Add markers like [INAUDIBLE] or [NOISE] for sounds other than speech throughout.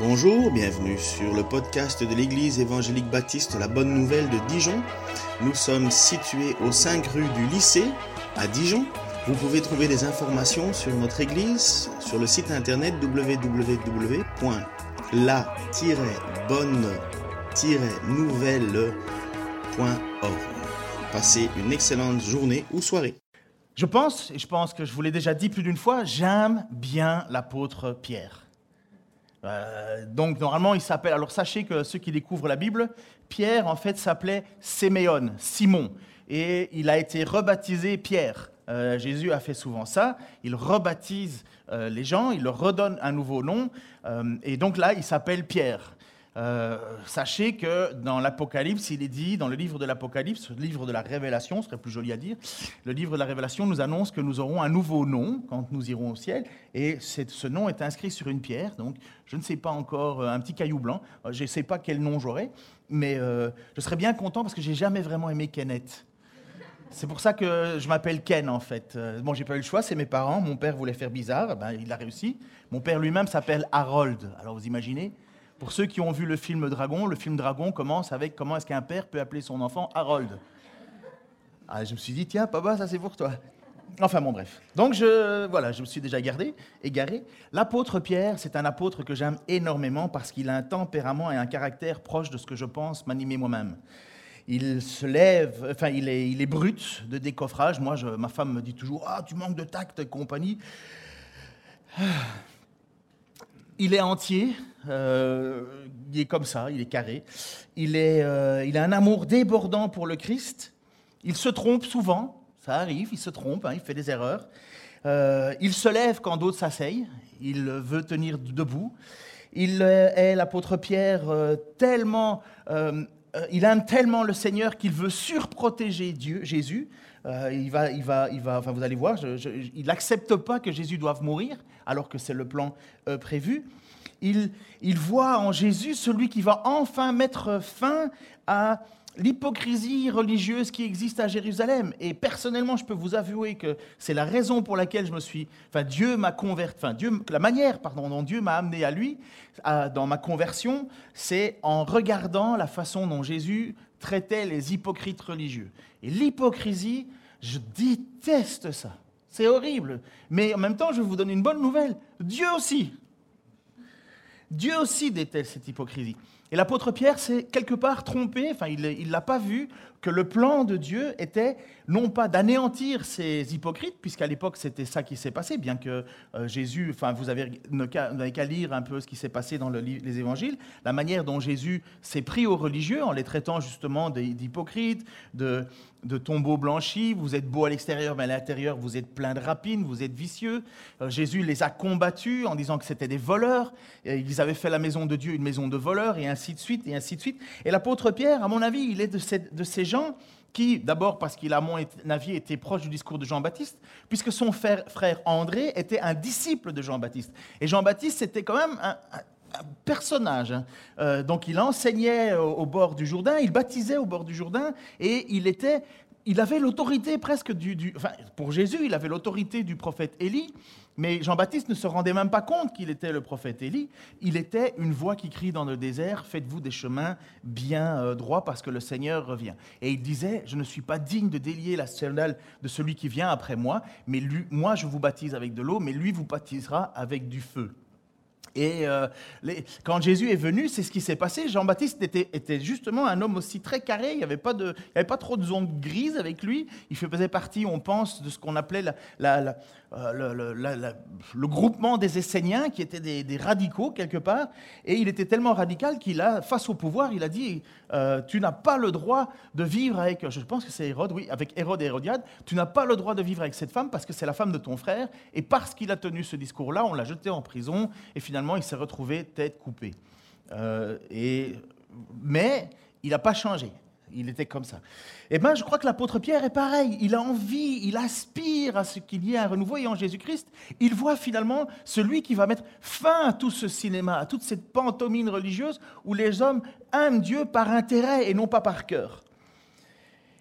Bonjour, bienvenue sur le podcast de l'Église évangélique baptiste La Bonne Nouvelle de Dijon. Nous sommes situés aux 5 rues du lycée à Dijon. Vous pouvez trouver des informations sur notre Église sur le site internet www.la-bonne-nouvelle.org. Passez une excellente journée ou soirée. Je pense, et je pense que je vous l'ai déjà dit plus d'une fois, j'aime bien l'apôtre Pierre. Euh, donc normalement il s'appelle, alors sachez que ceux qui découvrent la Bible, Pierre en fait s'appelait Séméon, Simon, et il a été rebaptisé Pierre. Euh, Jésus a fait souvent ça, il rebaptise euh, les gens, il leur redonne un nouveau nom, et donc là il s'appelle Pierre. Euh, sachez que dans l'Apocalypse, il est dit, dans le livre de l'Apocalypse, le livre de la Révélation, ce serait plus joli à dire, le livre de la Révélation nous annonce que nous aurons un nouveau nom quand nous irons au ciel, et ce nom est inscrit sur une pierre, donc je ne sais pas encore, euh, un petit caillou blanc, euh, je ne sais pas quel nom j'aurai, mais je serais bien content parce que j'ai jamais vraiment aimé Kenneth. C'est pour ça que je m'appelle Ken en fait. Bon, j'ai pas eu le choix, c'est mes parents. Mon père voulait faire bizarre, ben, il a réussi. Mon père lui-même s'appelle Harold. Alors vous imaginez pour ceux qui ont vu le film Dragon, le film Dragon commence avec comment est-ce qu'un père peut appeler son enfant Harold. Ah, je me suis dit, tiens, papa, ça c'est pour toi. Enfin bon, bref. Donc je, voilà, je me suis déjà gardé, égaré. L'apôtre Pierre, c'est un apôtre que j'aime énormément parce qu'il a un tempérament et un caractère proche de ce que je pense m'animer moi-même. Il se lève, enfin, il est, brut de décoffrage. Moi, ma femme me dit toujours, ah, tu manques de tact et compagnie. Il est entier, euh, il est comme ça, il est carré. Il, est, euh, il a un amour débordant pour le Christ. Il se trompe souvent, ça arrive, il se trompe, hein, il fait des erreurs. Euh, il se lève quand d'autres s'asseyent, il veut tenir debout. Il est l'apôtre Pierre tellement, il aime tellement le Seigneur qu'il veut surprotéger Dieu, Jésus. il va, il va, il va, enfin vous allez voir, il n'accepte pas que Jésus doive mourir, alors que c'est le plan prévu il, voit en Jésus celui qui va enfin mettre fin à l'hypocrisie religieuse qui existe à Jérusalem. Et personnellement, je peux vous avouer que c'est la raison pour laquelle je me suis, enfin Dieu m'a converti, enfin Dieu, la manière, pardon, dont Dieu m'a amené à lui, dans ma conversion, c'est en regardant la façon dont Jésus traitait les hypocrites religieux. Et l'hypocrisie, je déteste ça. C'est horrible. Mais en même temps, je vous donner une bonne nouvelle. Dieu aussi. Dieu aussi déteste cette hypocrisie. Et l'apôtre Pierre s'est quelque part trompé, enfin il ne l'a pas vu, que le plan de Dieu était non pas d'anéantir ces hypocrites, puisqu'à l'époque c'était ça qui s'est passé, bien que euh, Jésus, enfin vous avez qu'à lire un peu ce qui s'est passé dans les évangiles, la manière dont Jésus s'est pris aux religieux en les traitant justement d'hypocrites, de, de tombeaux blanchis, vous êtes beau à l'extérieur, mais à l'intérieur, vous êtes plein de rapines, vous êtes vicieux. Euh, Jésus les a combattus en disant que c'était des voleurs. ils avaient fait la maison de Dieu une maison de voleurs, et ainsi de suite, et ainsi de suite. Et l'apôtre Pierre, à mon avis, il est de ces, qui, d'abord parce qu'il a, mon avis, était proche du discours de Jean-Baptiste, puisque son frère, André était un disciple de Jean-Baptiste. Et Jean-Baptiste, c'était quand même un, personnage. Hein. Euh, donc il enseignait au, bord du Jourdain, il baptisait au bord du Jourdain, et il était, il avait l'autorité presque du, enfin, pour Jésus, il avait l'autorité du prophète Élie, mais Jean-Baptiste ne se rendait même pas compte qu'il était le prophète Élie. Il était une voix qui crie dans le désert, faites-vous des chemins bien euh, droits parce que le Seigneur revient. Et il disait, je ne suis pas digne de délier la sandale de celui qui vient après moi, mais moi je vous baptise avec de l'eau, mais lui vous baptisera avec du feu. Et euh, quand Jésus est venu, c'est ce qui s'est passé. Jean-Baptiste était, justement un homme aussi très carré. Il n'y avait, pas trop de zones grises avec lui. Il faisait partie, on pense, de ce qu'on appelait la, euh, le, groupement des Esséniens, qui étaient des, radicaux quelque part. Et il était tellement radical qu'il a, face au pouvoir, il a dit euh, Tu n'as pas le droit de vivre avec, je pense que c'est Hérode, oui, avec Hérode et Hérodiade, tu n'as pas le droit de vivre avec cette femme parce que c'est la femme de ton frère. Et parce qu'il a tenu ce discours-là, on l'a jeté en prison et finalement il s'est retrouvé tête coupée. Euh, et, mais il n'a pas changé. Il était comme ça. Eh bien, je crois que l'apôtre Pierre est pareil. Il a envie, il aspire à ce qu'il y ait un renouveau. Et en Jésus-Christ, il voit finalement celui qui va mettre fin à tout ce cinéma, à toute cette pantomime religieuse où les hommes aiment Dieu par intérêt et non pas par cœur.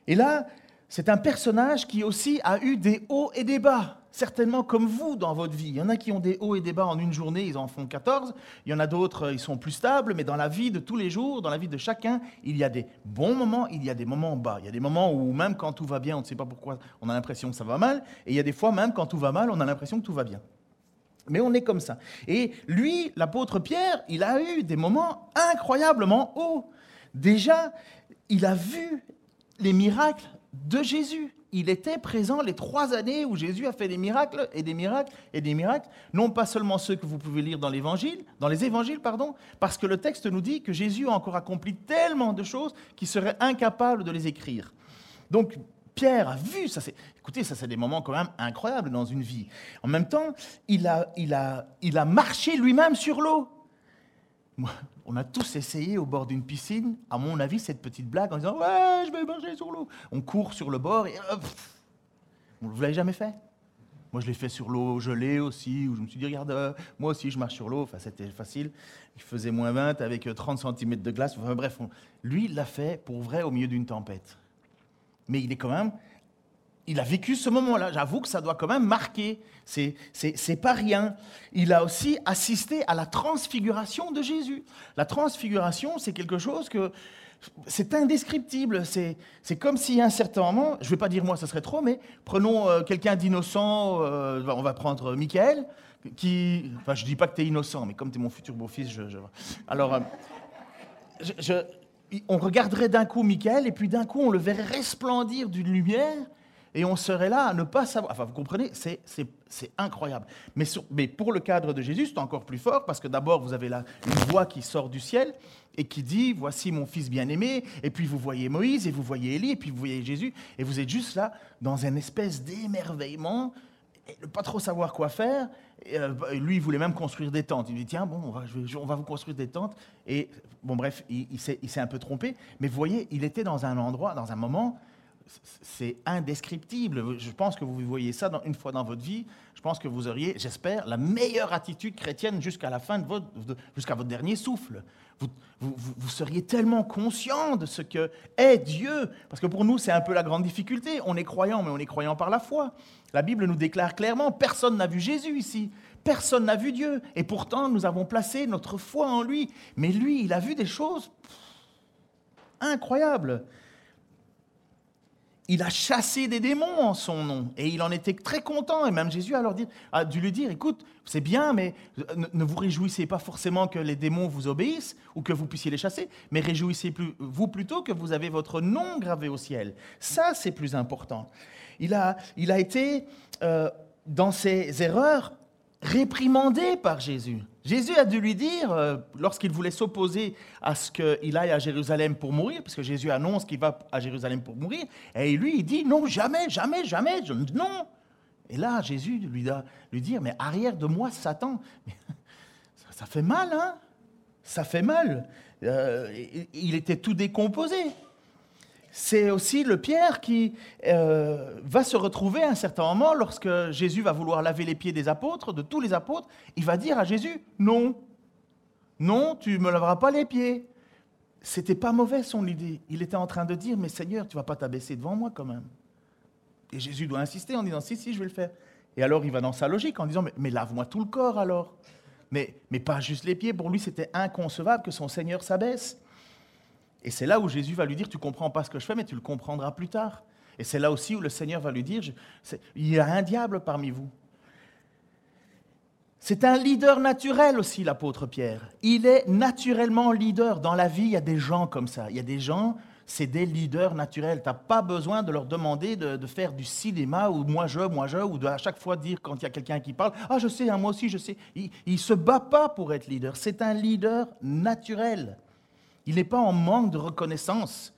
Et là, c'est un personnage qui aussi a eu des hauts et des bas, certainement comme vous dans votre vie. Il y en a qui ont des hauts et des bas en une journée, ils en font 14. Il y en a d'autres, ils sont plus stables, mais dans la vie de tous les jours, dans la vie de chacun, il y a des bons moments, il y a des moments bas. Il y a des moments où même quand tout va bien, on ne sait pas pourquoi, on a l'impression que ça va mal. Et il y a des fois, même quand tout va mal, on a l'impression que tout va bien. Mais on est comme ça. Et lui, l'apôtre Pierre, il a eu des moments incroyablement hauts. Déjà, il a vu les miracles de Jésus. Il était présent les trois années où Jésus a fait des miracles et des miracles et des miracles, non pas seulement ceux que vous pouvez lire dans l'évangile, dans les évangiles, pardon, parce que le texte nous dit que Jésus a encore accompli tellement de choses qu'il serait incapable de les écrire. Donc Pierre a vu, ça écoutez, ça c'est des moments quand même incroyables dans une vie. En même temps, il a, il a, il a marché lui-même sur l'eau on a tous essayé au bord d'une piscine, à mon avis, cette petite blague en disant Ouais, je vais marcher sur l'eau. On court sur le bord et. vous ne l'avez jamais fait? Moi, je l'ai fait sur l'eau gelée aussi, où je me suis dit Regarde, euh, moi aussi, je marche sur l'eau. Enfin, c'était facile. Il faisait moins 20 avec 30 euh, cm de glace. Enfin, bref, lui, il l'a fait pour vrai au milieu d'une tempête. Mais il est quand même il a vécu ce moment-là. J'avoue que ça doit quand même marquer. C'est, c'est, pas rien. Il a aussi assisté à la transfiguration de Jésus. La transfiguration, c'est quelque chose que c'est indescriptible. C'est, comme si à un certain moment, je ne vais pas dire moi, ça serait trop, mais prenons euh, quelqu'un d'innocent. Euh, on va prendre Michael, qui, enfin, je dis pas que tu es innocent, mais comme tu es mon futur beau-fils, je, alors. Euh, on regarderait d'un coup Michael et puis d'un coup on le verrait resplendir d'une lumière et on serait là à ne pas savoir. Enfin, vous comprenez, c'est incroyable. Mais, pour le cadre de Jésus, c'est encore plus fort parce que d'abord, vous avez là une voix qui sort du ciel et qui dit Voici mon fils bien-aimé. Et puis vous voyez Moïse et vous voyez Élie et puis vous voyez Jésus. Et vous êtes juste là dans une espèce d'émerveillement, ne pas trop savoir quoi faire. Euh, lui, il voulait même construire des tentes. Il dit Tiens, bon, on va, on va vous construire des tentes. Et bon, bref, il, il s'est un peu trompé. Mais vous voyez, il était dans un endroit, dans un moment c'est indescriptible. Je pense que vous voyez ça une fois dans votre vie. Je pense que vous auriez, j'espère, la meilleure attitude chrétienne jusqu'à la fin de votre, jusqu'à votre dernier souffle. Vous, seriez tellement conscient de ce que est Dieu, parce que pour nous c'est un peu la grande difficulté. On est croyant, mais on est croyant par la foi. La Bible nous déclare clairement personne n'a vu Jésus ici, personne n'a vu Dieu, et pourtant nous avons placé notre foi en lui. Mais lui, il a vu des choses incroyables il a chassé des démons en son nom et il en était très content. Et même Jésus a, a dû lui dire, écoute, c'est bien, mais ne vous réjouissez pas forcément que les démons vous obéissent ou que vous puissiez les chasser, mais réjouissez-vous plutôt que vous avez votre nom gravé au ciel. Ça, c'est plus important. Il a, il a été, euh, dans ses erreurs, réprimandé par Jésus. Jésus a dû lui dire, euh, lorsqu'il voulait s'opposer à ce qu'il aille à Jérusalem pour mourir, parce que Jésus annonce qu'il va à Jérusalem pour mourir, et lui, il dit, non, jamais, jamais, jamais, non. Et là, Jésus lui, doit lui dire, mais arrière de moi, Satan. [LAUGHS] Ça, fait mal, hein Ça fait mal. Euh, il était tout décomposé c'est aussi le Pierre qui euh, va se retrouver à un certain moment, lorsque Jésus va vouloir laver les pieds des apôtres, de tous les apôtres, il va dire à Jésus, non, non, tu ne me laveras pas les pieds. C'était pas mauvais son idée. Il était en train de dire, mais Seigneur, tu vas pas t'abaisser devant moi quand même. Et Jésus doit insister en disant, si, si, je vais le faire. Et alors il va dans sa logique en disant, mais, lave-moi tout le corps alors. Mais, mais pas juste les pieds. Pour lui, c'était inconcevable que son Seigneur s'abaisse. Et c'est là où Jésus va lui dire, tu comprends pas ce que je fais, mais tu le comprendras plus tard. Et c'est là aussi où le Seigneur va lui dire, il y a un diable parmi vous. C'est un leader naturel aussi, l'apôtre Pierre. Il est naturellement leader. Dans la vie, il y a des gens comme ça. Il y a des gens, c'est des leaders naturels. Tu n'as pas besoin de leur demander de, faire du cinéma ou moi je, moi je, ou de à chaque fois dire quand il y a quelqu'un qui parle, ah je sais, hein, moi aussi je sais. Il ne se bat pas pour être leader. C'est un leader naturel. Il n'est pas en manque de reconnaissance.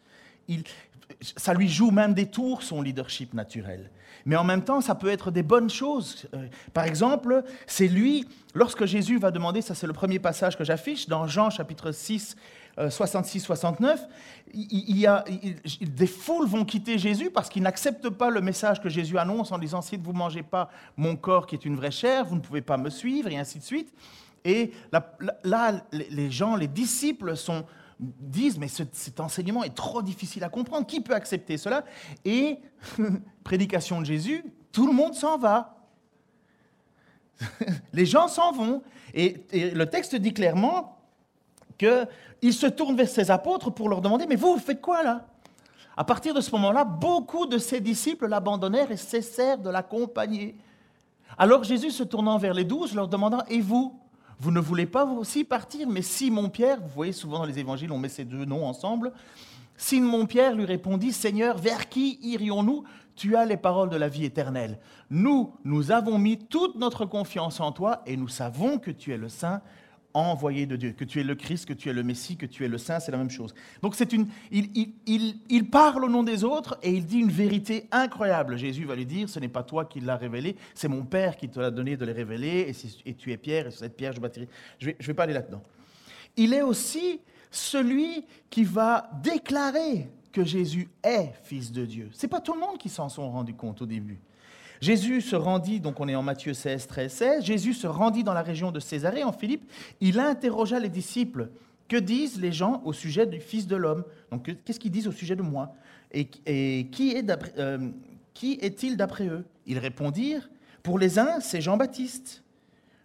ça lui joue même des tours, son leadership naturel. Mais en même temps, ça peut être des bonnes choses. Euh, par exemple, c'est lui, lorsque Jésus va demander, ça c'est le premier passage que j'affiche, dans Jean chapitre 6, 66-69, euh, il, des foules vont quitter Jésus parce qu'ils n'acceptent pas le message que Jésus annonce en disant, si vous ne mangez pas mon corps qui est une vraie chair, vous ne pouvez pas me suivre, et ainsi de suite. Et là, les gens, les disciples sont disent, mais cet enseignement est trop difficile à comprendre, qui peut accepter cela? Et, [LAUGHS] prédication de Jésus, tout le monde s'en va. [LAUGHS] Les gens s'en vont. Et, le texte dit clairement qu'il se tourne vers ses apôtres pour leur demander, mais vous, vous faites quoi là? À partir de ce moment-là, beaucoup de ses disciples l'abandonnèrent et cessèrent de l'accompagner. Alors Jésus, se tournant vers les douze, leur demandant, et vous? Vous ne voulez pas aussi partir Mais Simon-Pierre, vous voyez souvent dans les évangiles, on met ces deux noms ensemble. Simon-Pierre lui répondit, Seigneur, vers qui irions-nous? Tu as les paroles de la vie éternelle. Nous, nous avons mis toute notre confiance en toi et nous savons que tu es le Saint envoyé de Dieu, que tu es le Christ, que tu es le Messie, que tu es le Saint, c'est la même chose. Donc c'est une, il, il, parle au nom des autres et il dit une vérité incroyable. Jésus va lui dire, ce n'est pas toi qui l'as révélé, c'est mon Père qui te l'a donné de les révéler, et, tu es Pierre, et sur cette pierre je bâtirai. Je vais, je vais pas aller là-dedans. Il est aussi celui qui va déclarer que Jésus est fils de Dieu. C'est pas tout le monde qui s'en sont rendu compte au début. Jésus se rendit, donc on est en Matthieu 16, 13, 16, Jésus se rendit dans la région de Césarée, en Philippe, il interrogea les disciples, que disent les gens au sujet du Fils de l'homme? Donc qu'est-ce qu'ils disent au sujet de moi? Et, euh, qui est-il d'après eux? Ils répondirent, pour les uns, c'est Jean-Baptiste,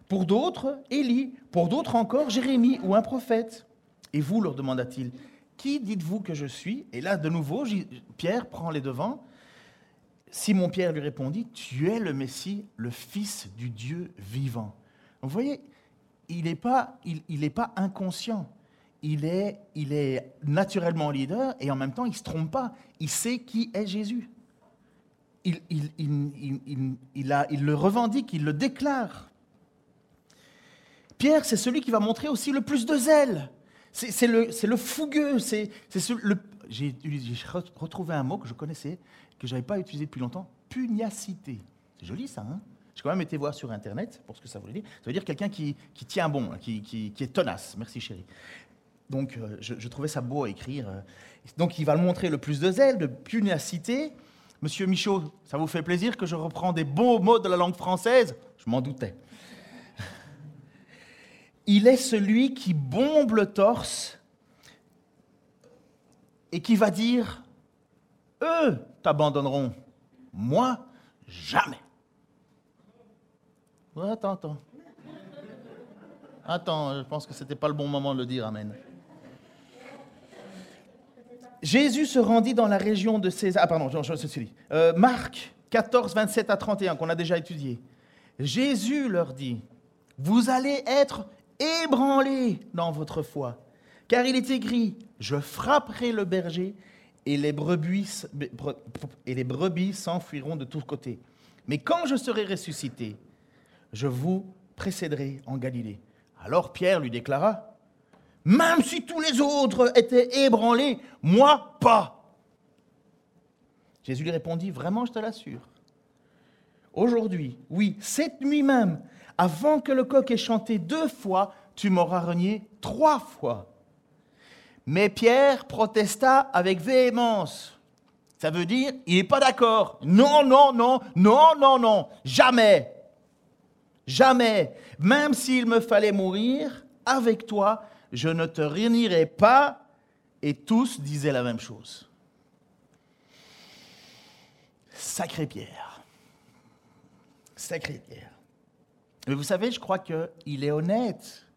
pour d'autres, Élie, pour d'autres encore, Jérémie ou un prophète. Et vous, leur demanda-t-il, qui dites-vous que je suis? Et là, de nouveau, Pierre prend les devants. Simon-Pierre lui répondit, Tu es le Messie, le Fils du Dieu vivant. vous voyez, il n'est pas, inconscient. Il est, naturellement leader et en même temps, il ne se trompe pas. Il sait qui est Jésus. Il, le revendique, il le déclare. Pierre, c'est celui qui va montrer aussi le plus de zèle. C'est le, le, fougueux. C'est J'ai retrouvé un mot que je connaissais, que je n'avais pas utilisé depuis longtemps, pugnacité. C'est joli ça, hein? J'ai quand même été voir sur Internet pour ce que ça voulait dire. Ça veut dire quelqu'un qui, tient bon, qui, qui, est tenace. Merci chérie. Donc euh, je, trouvais ça beau à écrire. Donc il va le montrer le plus de zèle, de pugnacité. Monsieur Michaud, ça vous fait plaisir que je reprends des beaux mots de la langue française? Je m'en doutais. [LAUGHS] Il est celui qui bombe le torse et qui va dire eux t'abandonneront. Moi, jamais. Attends, attends. Attends, je pense que ce n'était pas le bon moment de le dire, Amen. Jésus se rendit dans la région de César. Ah, pardon, je, je, euh, Marc 14, 27 à 31, qu'on a déjà étudié. Jésus leur dit Vous allez être ébranlés dans votre foi, car il est écrit Je frapperai le berger et les brebis, et les brebis s'enfuiront de tous côtés. Mais quand je serai ressuscité, je vous précéderai en Galilée. Alors Pierre lui déclara, Même si tous les autres étaient ébranlés, moi pas. Jésus lui répondit, Vraiment, je te l'assure. Aujourd'hui, oui, cette nuit même, avant que le coq ait chanté deux fois, tu m'auras renié trois fois. Mais Pierre protesta avec véhémence. Ça veut dire, il n'est pas d'accord. Non, non, non, non, non, non, jamais. Jamais. Même s'il me fallait mourir, avec toi, je ne te réunirai pas. Et tous disaient la même chose. Sacré Pierre. Sacré Pierre. Mais vous savez, je crois qu'il est honnête.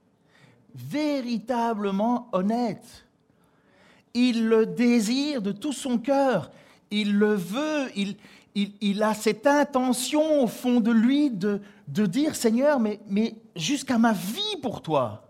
Véritablement honnête il le désire de tout son cœur, il le veut, il, a cette intention au fond de lui de, dire, Seigneur, mais, jusqu'à ma vie pour toi,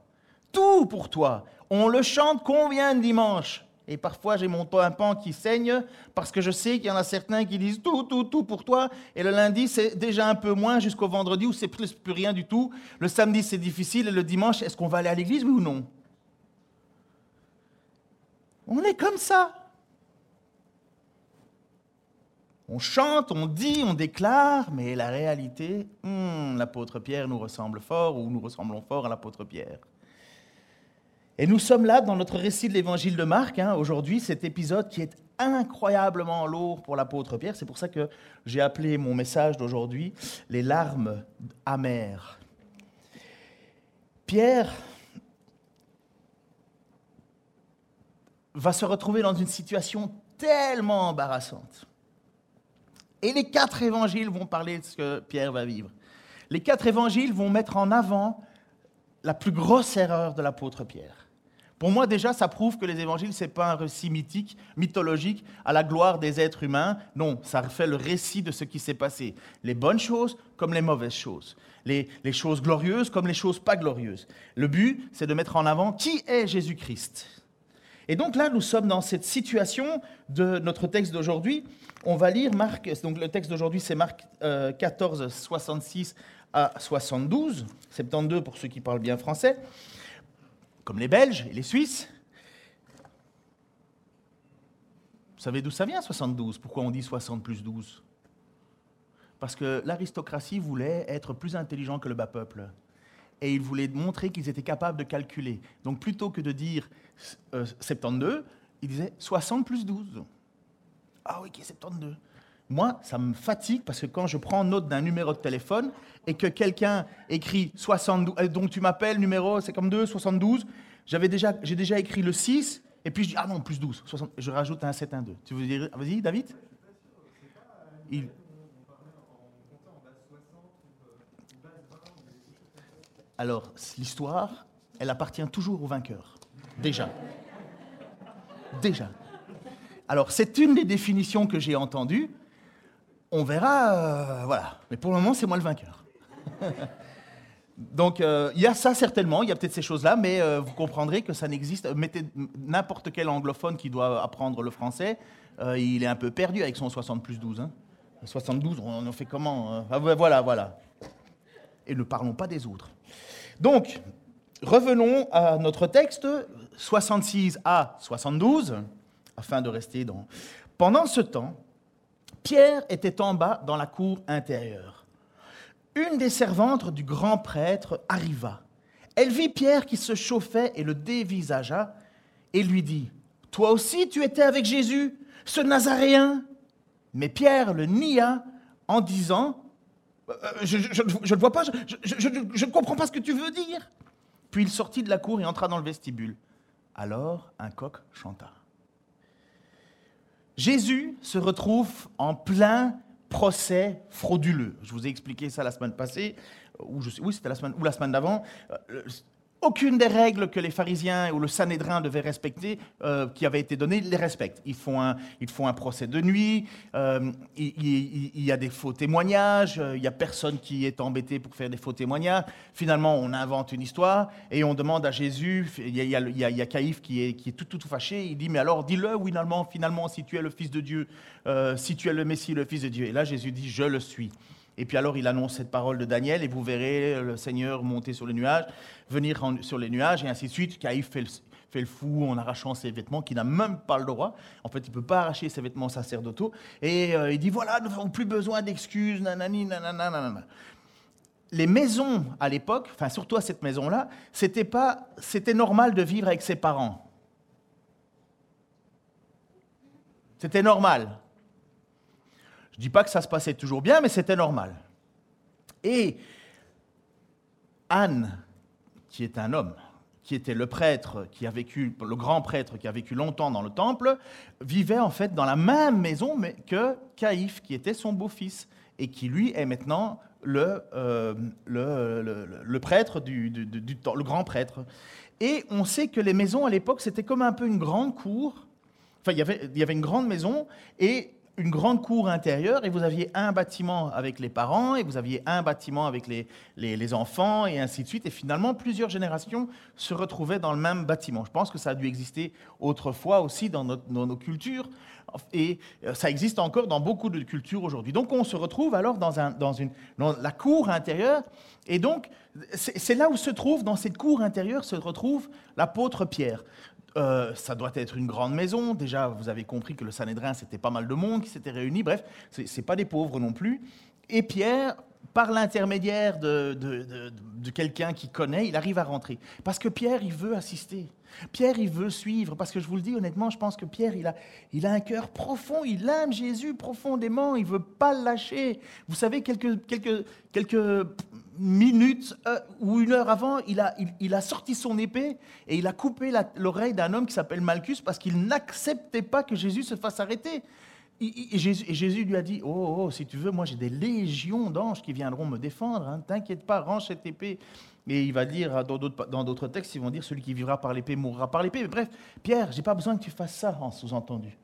tout pour toi. On le chante combien de dimanches? Et parfois, j'ai mon pan qui saigne parce que je sais qu'il y en a certains qui disent tout, tout, tout pour toi. Et le lundi, c'est déjà un peu moins jusqu'au vendredi où c'est plus, plus rien du tout. Le samedi, c'est difficile. Et le dimanche, est-ce qu'on va aller à l'église, oui ou non? On est comme ça. On chante, on dit, on déclare, mais la réalité, hmm, l'apôtre Pierre nous ressemble fort ou nous ressemblons fort à l'apôtre Pierre. Et nous sommes là dans notre récit de l'évangile de Marc, hein, aujourd'hui, cet épisode qui est incroyablement lourd pour l'apôtre Pierre. C'est pour ça que j'ai appelé mon message d'aujourd'hui Les larmes amères. Pierre va se retrouver dans une situation tellement embarrassante. Et les quatre évangiles vont parler de ce que Pierre va vivre. Les quatre évangiles vont mettre en avant la plus grosse erreur de l'apôtre Pierre. Pour moi, déjà, ça prouve que les évangiles, ce n'est pas un récit mythique, mythologique, à la gloire des êtres humains. Non, ça fait le récit de ce qui s'est passé. Les bonnes choses comme les mauvaises choses. Les, les choses glorieuses comme les choses pas glorieuses. Le but, c'est de mettre en avant qui est Jésus-Christ. Et donc là, nous sommes dans cette situation de notre texte d'aujourd'hui. On va lire Marc, donc le texte d'aujourd'hui, c'est Marc 14, euh, 66 à 72, 72 pour ceux qui parlent bien français comme les Belges et les Suisses. Vous savez d'où ça vient 72 Pourquoi on dit 60 plus 12 Parce que l'aristocratie voulait être plus intelligent que le bas peuple. Et ils voulaient montrer qu'ils étaient capables de calculer. Donc plutôt que de dire 72, euh, ils disaient 60 plus 12. Ah oui, 72. Moi, ça me fatigue parce que quand je prends note d'un numéro de téléphone et que quelqu'un écrit 72, euh, donc tu m'appelles numéro c'est comme 2, 72, j'avais déjà, j'ai déjà écrit le 6 et puis je dis ah non, plus 12, je rajoute un 7, un 2. Tu veux dire, vas-y David? Alors, l'histoire, elle appartient toujours au vainqueur. Déjà. Déjà. Alors, c'est une des définitions que j'ai entendues. On verra, euh, voilà. Mais pour le moment, c'est moi le vainqueur. [LAUGHS] Donc, euh, il y a ça certainement, il y a peut-être ces choses-là, mais euh, vous comprendrez que ça n'existe. Mettez n'importe quel anglophone qui doit apprendre le français, il est un peu perdu avec son 60 plus 12. 72, hein. on en fait comment ah, Voilà, voilà. Et ne parlons pas des autres. Donc, revenons à notre texte, 66 à 72, afin de rester dans... Pendant ce temps, Pierre était en bas dans la cour intérieure. Une des servantes du grand prêtre arriva. Elle vit Pierre qui se chauffait et le dévisagea et lui dit, Toi aussi tu étais avec Jésus, ce Nazaréen Mais Pierre le nia en disant, euh, Je ne vois pas, je ne comprends pas ce que tu veux dire. Puis il sortit de la cour et entra dans le vestibule. Alors un coq chanta. Jésus se retrouve en plein procès frauduleux. Je vous ai expliqué ça la semaine passée, ou oui, c'était la semaine, ou la semaine d'avant. Aucune des règles que les pharisiens ou le Sanhédrin devaient respecter, euh, qui avaient été données, les respectent. Ils font un, ils font un procès de nuit, euh, il, y a des faux témoignages, euh, il n'y a personne qui est embêté pour faire des faux témoignages. Finalement, on invente une histoire et on demande à Jésus, il y a, il Caïphe qui est, qui est tout, tout, fâché, il dit, mais alors dis-le, finalement, finalement, si tu es le Fils de Dieu, si tu es le Messie, le Fils de Dieu. Et là, Jésus dit, je le suis. Et puis alors il annonce cette parole de Daniel, et vous verrez le Seigneur monter sur les nuages, venir sur les nuages, et ainsi de suite. Caïphe fait le, fou en arrachant ses vêtements, qui n'a même pas le droit. En fait, il ne peut pas arracher ses vêtements sacerdotaux. Et euh, il dit, voilà, nous n'avons plus besoin d'excuses, nanani. Les maisons à l'époque, enfin surtout à cette maison-là, c'était pas, c'était normal de vivre avec ses parents. C'était normal. Je ne dis pas que ça se passait toujours bien, mais c'était normal. Et Anne, qui est un homme, qui était le prêtre qui a vécu, le grand prêtre qui a vécu longtemps dans le temple, vivait en fait dans la même maison que Caïphe, qui était son beau-fils, et qui lui est maintenant le, euh, le, prêtre du, le grand prêtre. Et on sait que les maisons à l'époque, c'était comme un peu une grande cour. Enfin, il y avait, il y avait une grande maison, et une grande cour intérieure et vous aviez un bâtiment avec les parents et vous aviez un bâtiment avec les, les, enfants et ainsi de suite. Et finalement, plusieurs générations se retrouvaient dans le même bâtiment. Je pense que ça a dû exister autrefois aussi dans, nos cultures et euh, ça existe encore dans beaucoup de cultures aujourd'hui. Donc on se retrouve alors dans, un, dans, une, dans la cour intérieure et donc c'est là où se trouve, dans cette cour intérieure, se retrouve l'apôtre Pierre. Euh, ça doit être une grande maison. Déjà, vous avez compris que le Sanhédrin, c'était pas mal de monde qui s'était réuni. Bref, ce n'est pas des pauvres non plus. Et Pierre, par l'intermédiaire de, quelqu'un qui connaît, il arrive à rentrer. Parce que Pierre, il veut assister. Pierre, il veut suivre. Parce que je vous le dis honnêtement, je pense que Pierre, il a, il a un cœur profond. Il aime Jésus profondément. Il veut pas le lâcher. Vous savez, quelques, quelques, quelques minute euh, ou une heure avant, il a, il, a, sorti son épée et il a coupé l'oreille d'un homme qui s'appelle Malchus parce qu'il n'acceptait pas que Jésus se fasse arrêter. Et, Jésus, lui a dit, oh, oh, oh si tu veux, moi j'ai des légions d'anges qui viendront me défendre, hein. t'inquiète pas, range cette épée. Et il va dire, dans d'autres textes, ils vont dire, celui qui vivra par l'épée mourra par l'épée. Mais bref, Pierre, j'ai pas besoin que tu fasses ça en sous-entendu.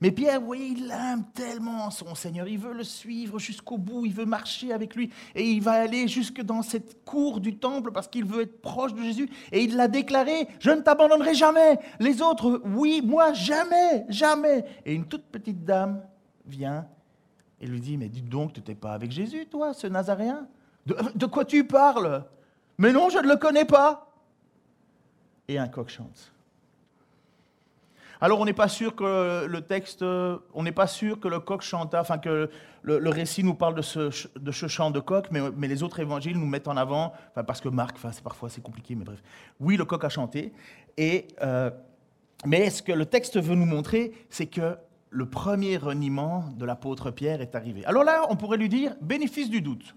Mais Pierre, vous il aime tellement son Seigneur, il veut le suivre jusqu'au bout, il veut marcher avec lui, et il va aller jusque dans cette cour du temple parce qu'il veut être proche de Jésus, et il l'a déclaré, je ne t'abandonnerai jamais. Les autres, oui, moi, jamais, jamais. Et une toute petite dame vient et lui dit, mais dis donc, tu n'étais pas avec Jésus, toi, ce Nazaréen de quoi tu parles? Mais non, je ne le connais pas. Et un coq chante. Alors on n'est pas sûr que le texte, on n'est pas sûr que le coq chanta, enfin que le, récit nous parle de ce, de ce chant de coq, mais, les autres évangiles nous mettent en avant, enfin parce que Marc, enfin, parfois c'est compliqué, mais bref. Oui, le coq a chanté. Et, euh, mais ce que le texte veut nous montrer, c'est que le premier reniement de l'apôtre Pierre est arrivé. Alors là, on pourrait lui dire bénéfice du doute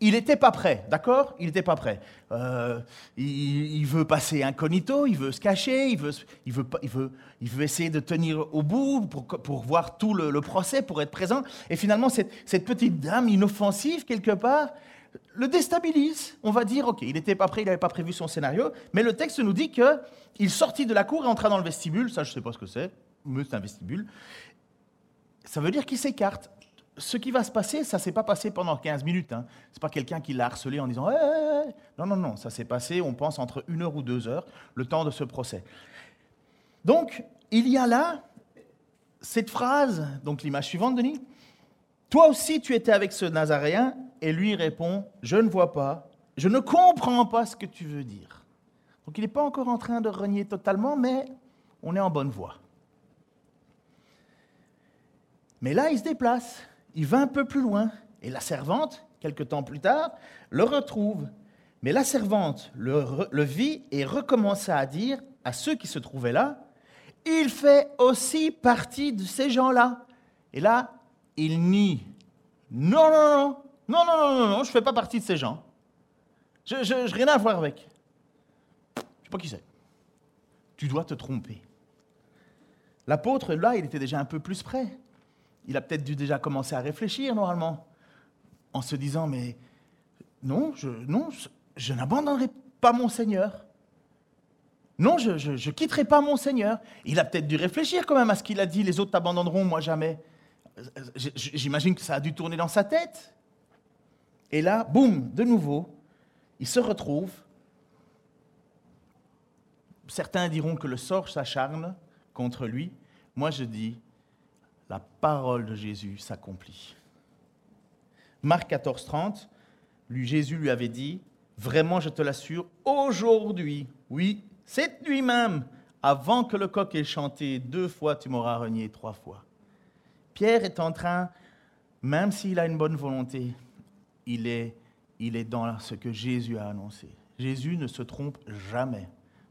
il n'était pas prêt, d'accord? Il n'était pas prêt. Euh, il, veut passer incognito, il veut se cacher, il veut, il veut, il veut, essayer de tenir au bout pour, pour voir tout le, procès, pour être présent. Et finalement, cette, cette, petite dame inoffensive, quelque part, le déstabilise. On va dire, OK, il n'était pas prêt, il n'avait pas prévu son scénario, mais le texte nous dit qu'il sortit de la cour et entra dans le vestibule. Ça, je ne sais pas ce que c'est, mais c'est un vestibule. Ça veut dire qu'il s'écarte ce qui va se passer, ça ne s'est pas passé pendant 15 minutes. Hein. Ce n'est pas quelqu'un qui l'a harcelé en disant Non, non, non, ça s'est passé, on pense, entre une heure ou deux heures, le temps de ce procès. Donc, il y a là cette phrase, donc l'image suivante, Denis. Toi aussi, tu étais avec ce Nazaréen, et lui répond Je ne vois pas, je ne comprends pas ce que tu veux dire. Donc, il n'est pas encore en train de renier totalement, mais on est en bonne voie. Mais là, il se déplace il va un peu plus loin, et la servante, quelque temps plus tard, le retrouve. Mais la servante le, vit et recommença à dire à ceux qui se trouvaient là, il fait aussi partie de ces gens-là. Et là, il nie. Non, non, non, non, non, non, non, non, je ne fais pas partie de ces gens. Je n'ai rien à voir avec. Je ne sais pas qui c'est. Tu dois te tromper. L'apôtre, là, il était déjà un peu plus près il a peut-être dû déjà commencer à réfléchir normalement, en se disant, mais non, je, non, je, n'abandonnerai pas mon Seigneur. Non, je ne quitterai pas mon Seigneur. Il a peut-être dû réfléchir quand même à ce qu'il a dit, les autres t'abandonneront, moi jamais. J'imagine que ça a dû tourner dans sa tête. Et là, boum, de nouveau, il se retrouve. Certains diront que le sort s'acharne contre lui. Moi, je dis, la parole de Jésus s'accomplit. Marc 14, 30, lui, Jésus lui avait dit, Vraiment, je te l'assure, aujourd'hui, oui, cette nuit même, avant que le coq ait chanté deux fois, tu m'auras renié trois fois. Pierre est en train, même s'il a une bonne volonté, il est, il est dans ce que Jésus a annoncé. Jésus ne se trompe jamais.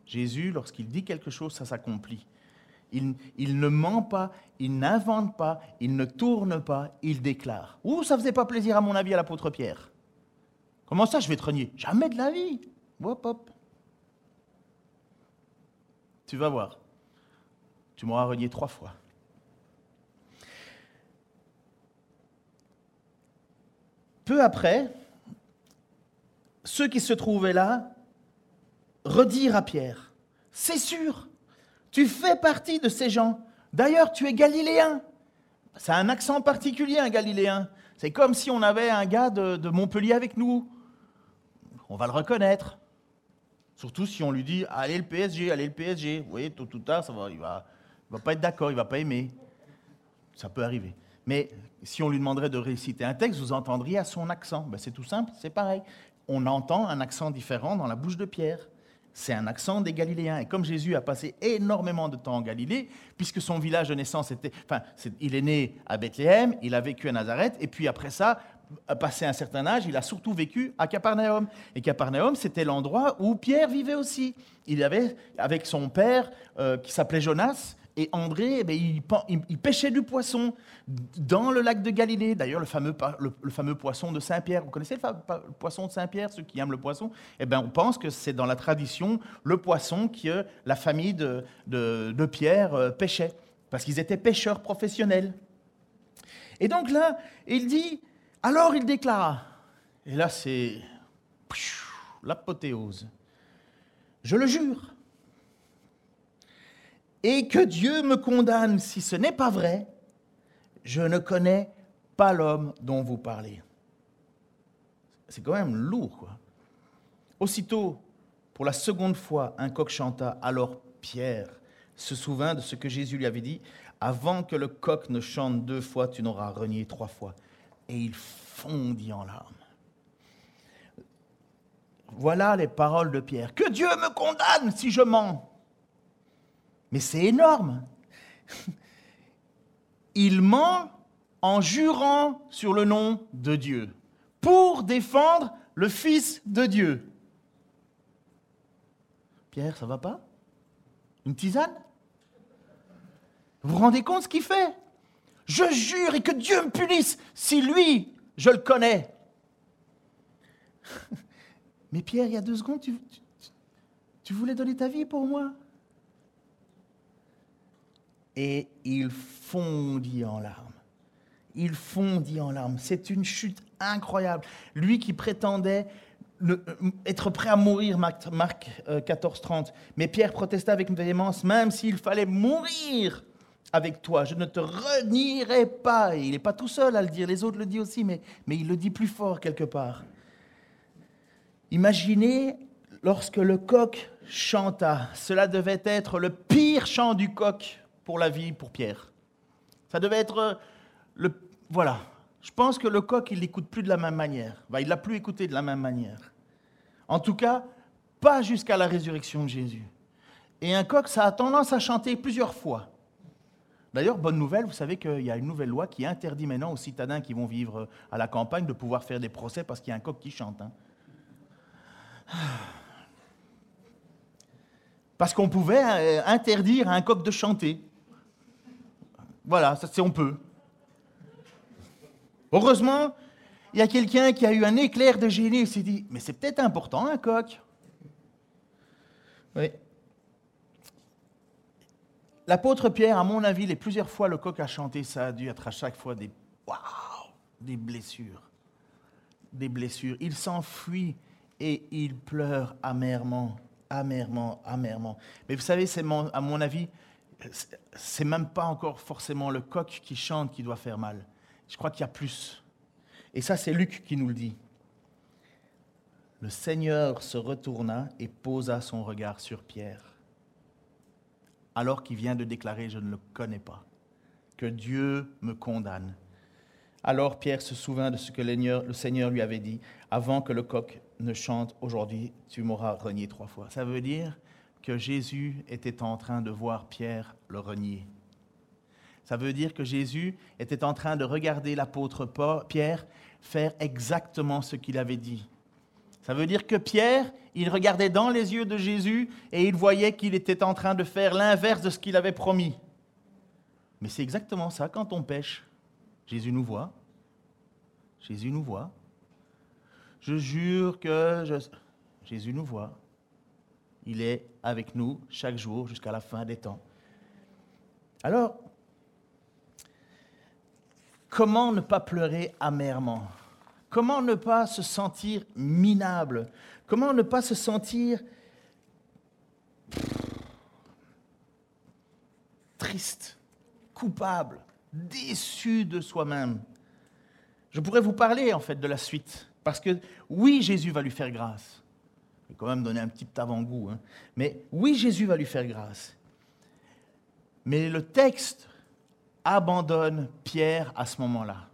Jésus, lorsqu'il dit quelque chose, ça s'accomplit. Il, ne ment pas, il n'invente pas, il ne tourne pas, il déclare. Ouh, ça faisait pas plaisir à mon avis à l'apôtre Pierre. Comment ça, je vais te renier? Jamais de la vie. Hop, hop. Tu vas voir. Tu m'auras renié trois fois. Peu après, ceux qui se trouvaient là redirent à Pierre, c'est sûr, tu fais partie de ces gens. D'ailleurs, tu es galiléen. C'est un accent particulier, un galiléen. C'est comme si on avait un gars de, Montpellier avec nous. On va le reconnaître. Surtout si on lui dit Allez le PSG, allez le PSG. Vous voyez, tôt ou tard, ça va, il ne va, pas être d'accord, il ne va pas aimer. Ça peut arriver. Mais si on lui demanderait de réciter un texte, vous entendriez à son accent. Ben, c'est tout simple, c'est pareil. On entend un accent différent dans la bouche de Pierre c'est un accent des Galiléens. Et comme Jésus a passé énormément de temps en Galilée, puisque son village de naissance était. Enfin, il est né à Bethléem, il a vécu à Nazareth, et puis après ça, passé un certain âge, il a surtout vécu à Capernaum. Et Capernaum, c'était l'endroit où Pierre vivait aussi. Il avait, avec son père, euh, qui s'appelait Jonas, Et André, eh ben, il, pêchait du poisson dans le lac de Galilée. D'ailleurs, le fameux, poisson de Saint-Pierre. Vous connaissez le, poisson de Saint-Pierre, ceux qui aiment le poisson? Eh bien, on pense que c'est dans la tradition le poisson que la famille de, de Pierre euh, pêchait, parce qu'ils étaient pêcheurs professionnels. Et donc là, il dit, alors il déclara, et là c'est l'apothéose, je le jure, et que Dieu me condamne si ce n'est pas vrai, je ne connais pas l'homme dont vous parlez. C'est quand même lourd, quoi. Aussitôt, pour la seconde fois, un coq chanta, alors Pierre se souvint de ce que Jésus lui avait dit, avant que le coq ne chante deux fois, tu n'auras renié trois fois. Et il fondit en larmes. Voilà les paroles de Pierre. Que Dieu me condamne si je mens. Mais c'est énorme. [LAUGHS] Il ment en jurant sur le nom de Dieu pour défendre le Fils de Dieu. Pierre, ça va pas? Une tisane? Vous vous rendez compte ce qu'il fait? Je jure et que Dieu me punisse si lui, je le connais. [LAUGHS] Mais Pierre, il y a deux secondes, tu, tu voulais donner ta vie pour moi? Et il fondit en larmes. Il fondit en larmes. C'est une chute incroyable. Lui qui prétendait euh, être prêt à mourir, Marc 14, 30. Euh, Mais Pierre protesta avec véhémence, même s'il fallait mourir avec toi, je ne te renierai pas. Il n'est pas tout seul à le dire, les autres le disent aussi, mais il le dit plus fort quelque part. Imaginez lorsque le coq chanta, cela devait être le pire chant du coq pour la vie pour Pierre. Ça devait être euh, le. Voilà. Je pense que le coq, il n'écoute plus de la même manière. il l'a plus écouté de la même manière. En tout cas, pas jusqu'à la résurrection de Jésus. Et un coq, ça a tendance à chanter plusieurs fois. D'ailleurs, bonne nouvelle, vous savez qu'il y a une nouvelle loi qui interdit maintenant aux citadins qui vont vivre à la campagne de pouvoir faire des procès parce qu'il y a un coq qui chante. Hein. Parce qu'on pouvait euh, interdire à un coq de chanter. Voilà, ça c'est on peut. Heureusement, il y a quelqu'un qui a eu un éclair de génie et s'est dit Mais c'est peut-être important un coq. Oui. L'apôtre Pierre, à mon avis, les plusieurs fois le coq a chanté, ça a dû être à chaque fois des waouh, des blessures. Des blessures. Il s'enfuit et il pleure amèrement, amèrement, amèrement. Mais vous savez, c'est à mon avis, c'est même pas encore forcément le coq qui chante qui doit faire mal. Je crois qu'il y a plus. Et ça, c'est Luc qui nous le dit. Le Seigneur se retourna et posa son regard sur Pierre, alors qu'il vient de déclarer, je ne le connais pas, que Dieu me condamne. Alors Pierre se souvint de ce que le Seigneur lui avait dit, avant que le coq ne chante aujourd'hui, tu m'auras renié trois fois. Ça veut dire, que Jésus était en train de voir Pierre le renier. Ça veut dire que Jésus était en train de regarder l'apôtre Pierre faire exactement ce qu'il avait dit. Ça veut dire que Pierre, il regardait dans les yeux de Jésus et il voyait qu'il était en train de faire l'inverse de ce qu'il avait promis. Mais c'est exactement ça quand on pêche. Jésus nous voit. Jésus nous voit. Je jure que. Jésus nous voit. Il est avec nous chaque jour jusqu'à la fin des temps. Alors, comment ne pas pleurer amèrement? Comment ne pas se sentir minable? Comment ne pas se sentir triste, coupable, déçu de soi-même? Je pourrais vous parler en fait de la suite, parce que oui, Jésus va lui faire grâce. Quand même donner un petit avant-goût. Hein. Mais oui, Jésus va lui faire grâce. Mais le texte abandonne Pierre à ce moment-là.